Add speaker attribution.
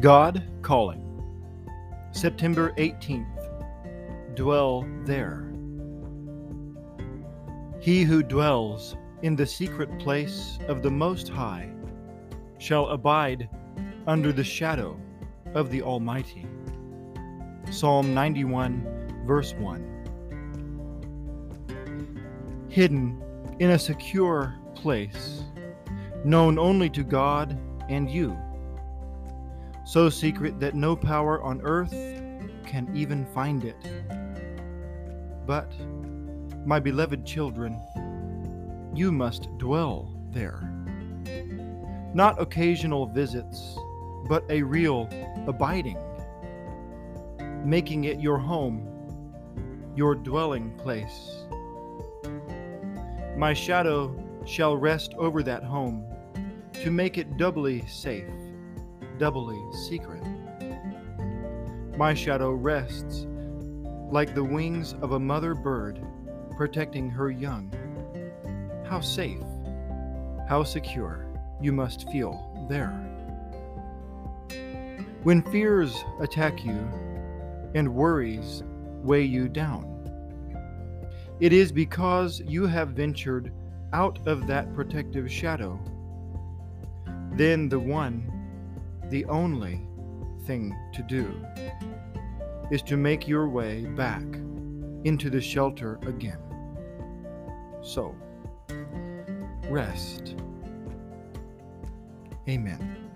Speaker 1: God Calling, September 18th. Dwell there. He who dwells in the secret place of the Most High shall abide under the shadow of the Almighty. Psalm 91, verse 1. Hidden in a secure place, known only to God and you so secret that no power on earth can even find it. But, my beloved children, you must dwell there. Not occasional visits, but a real abiding, making it your home, your dwelling place. My shadow shall rest over that home to make it doubly safe doubly secret. My shadow rests like the wings of a mother bird protecting her young. How safe, how secure you must feel there. When fears attack you and worries weigh you down, it is because you have ventured out of that protective shadow. Then the one the only thing to do is to make your way back into the shelter again. So, rest. Amen.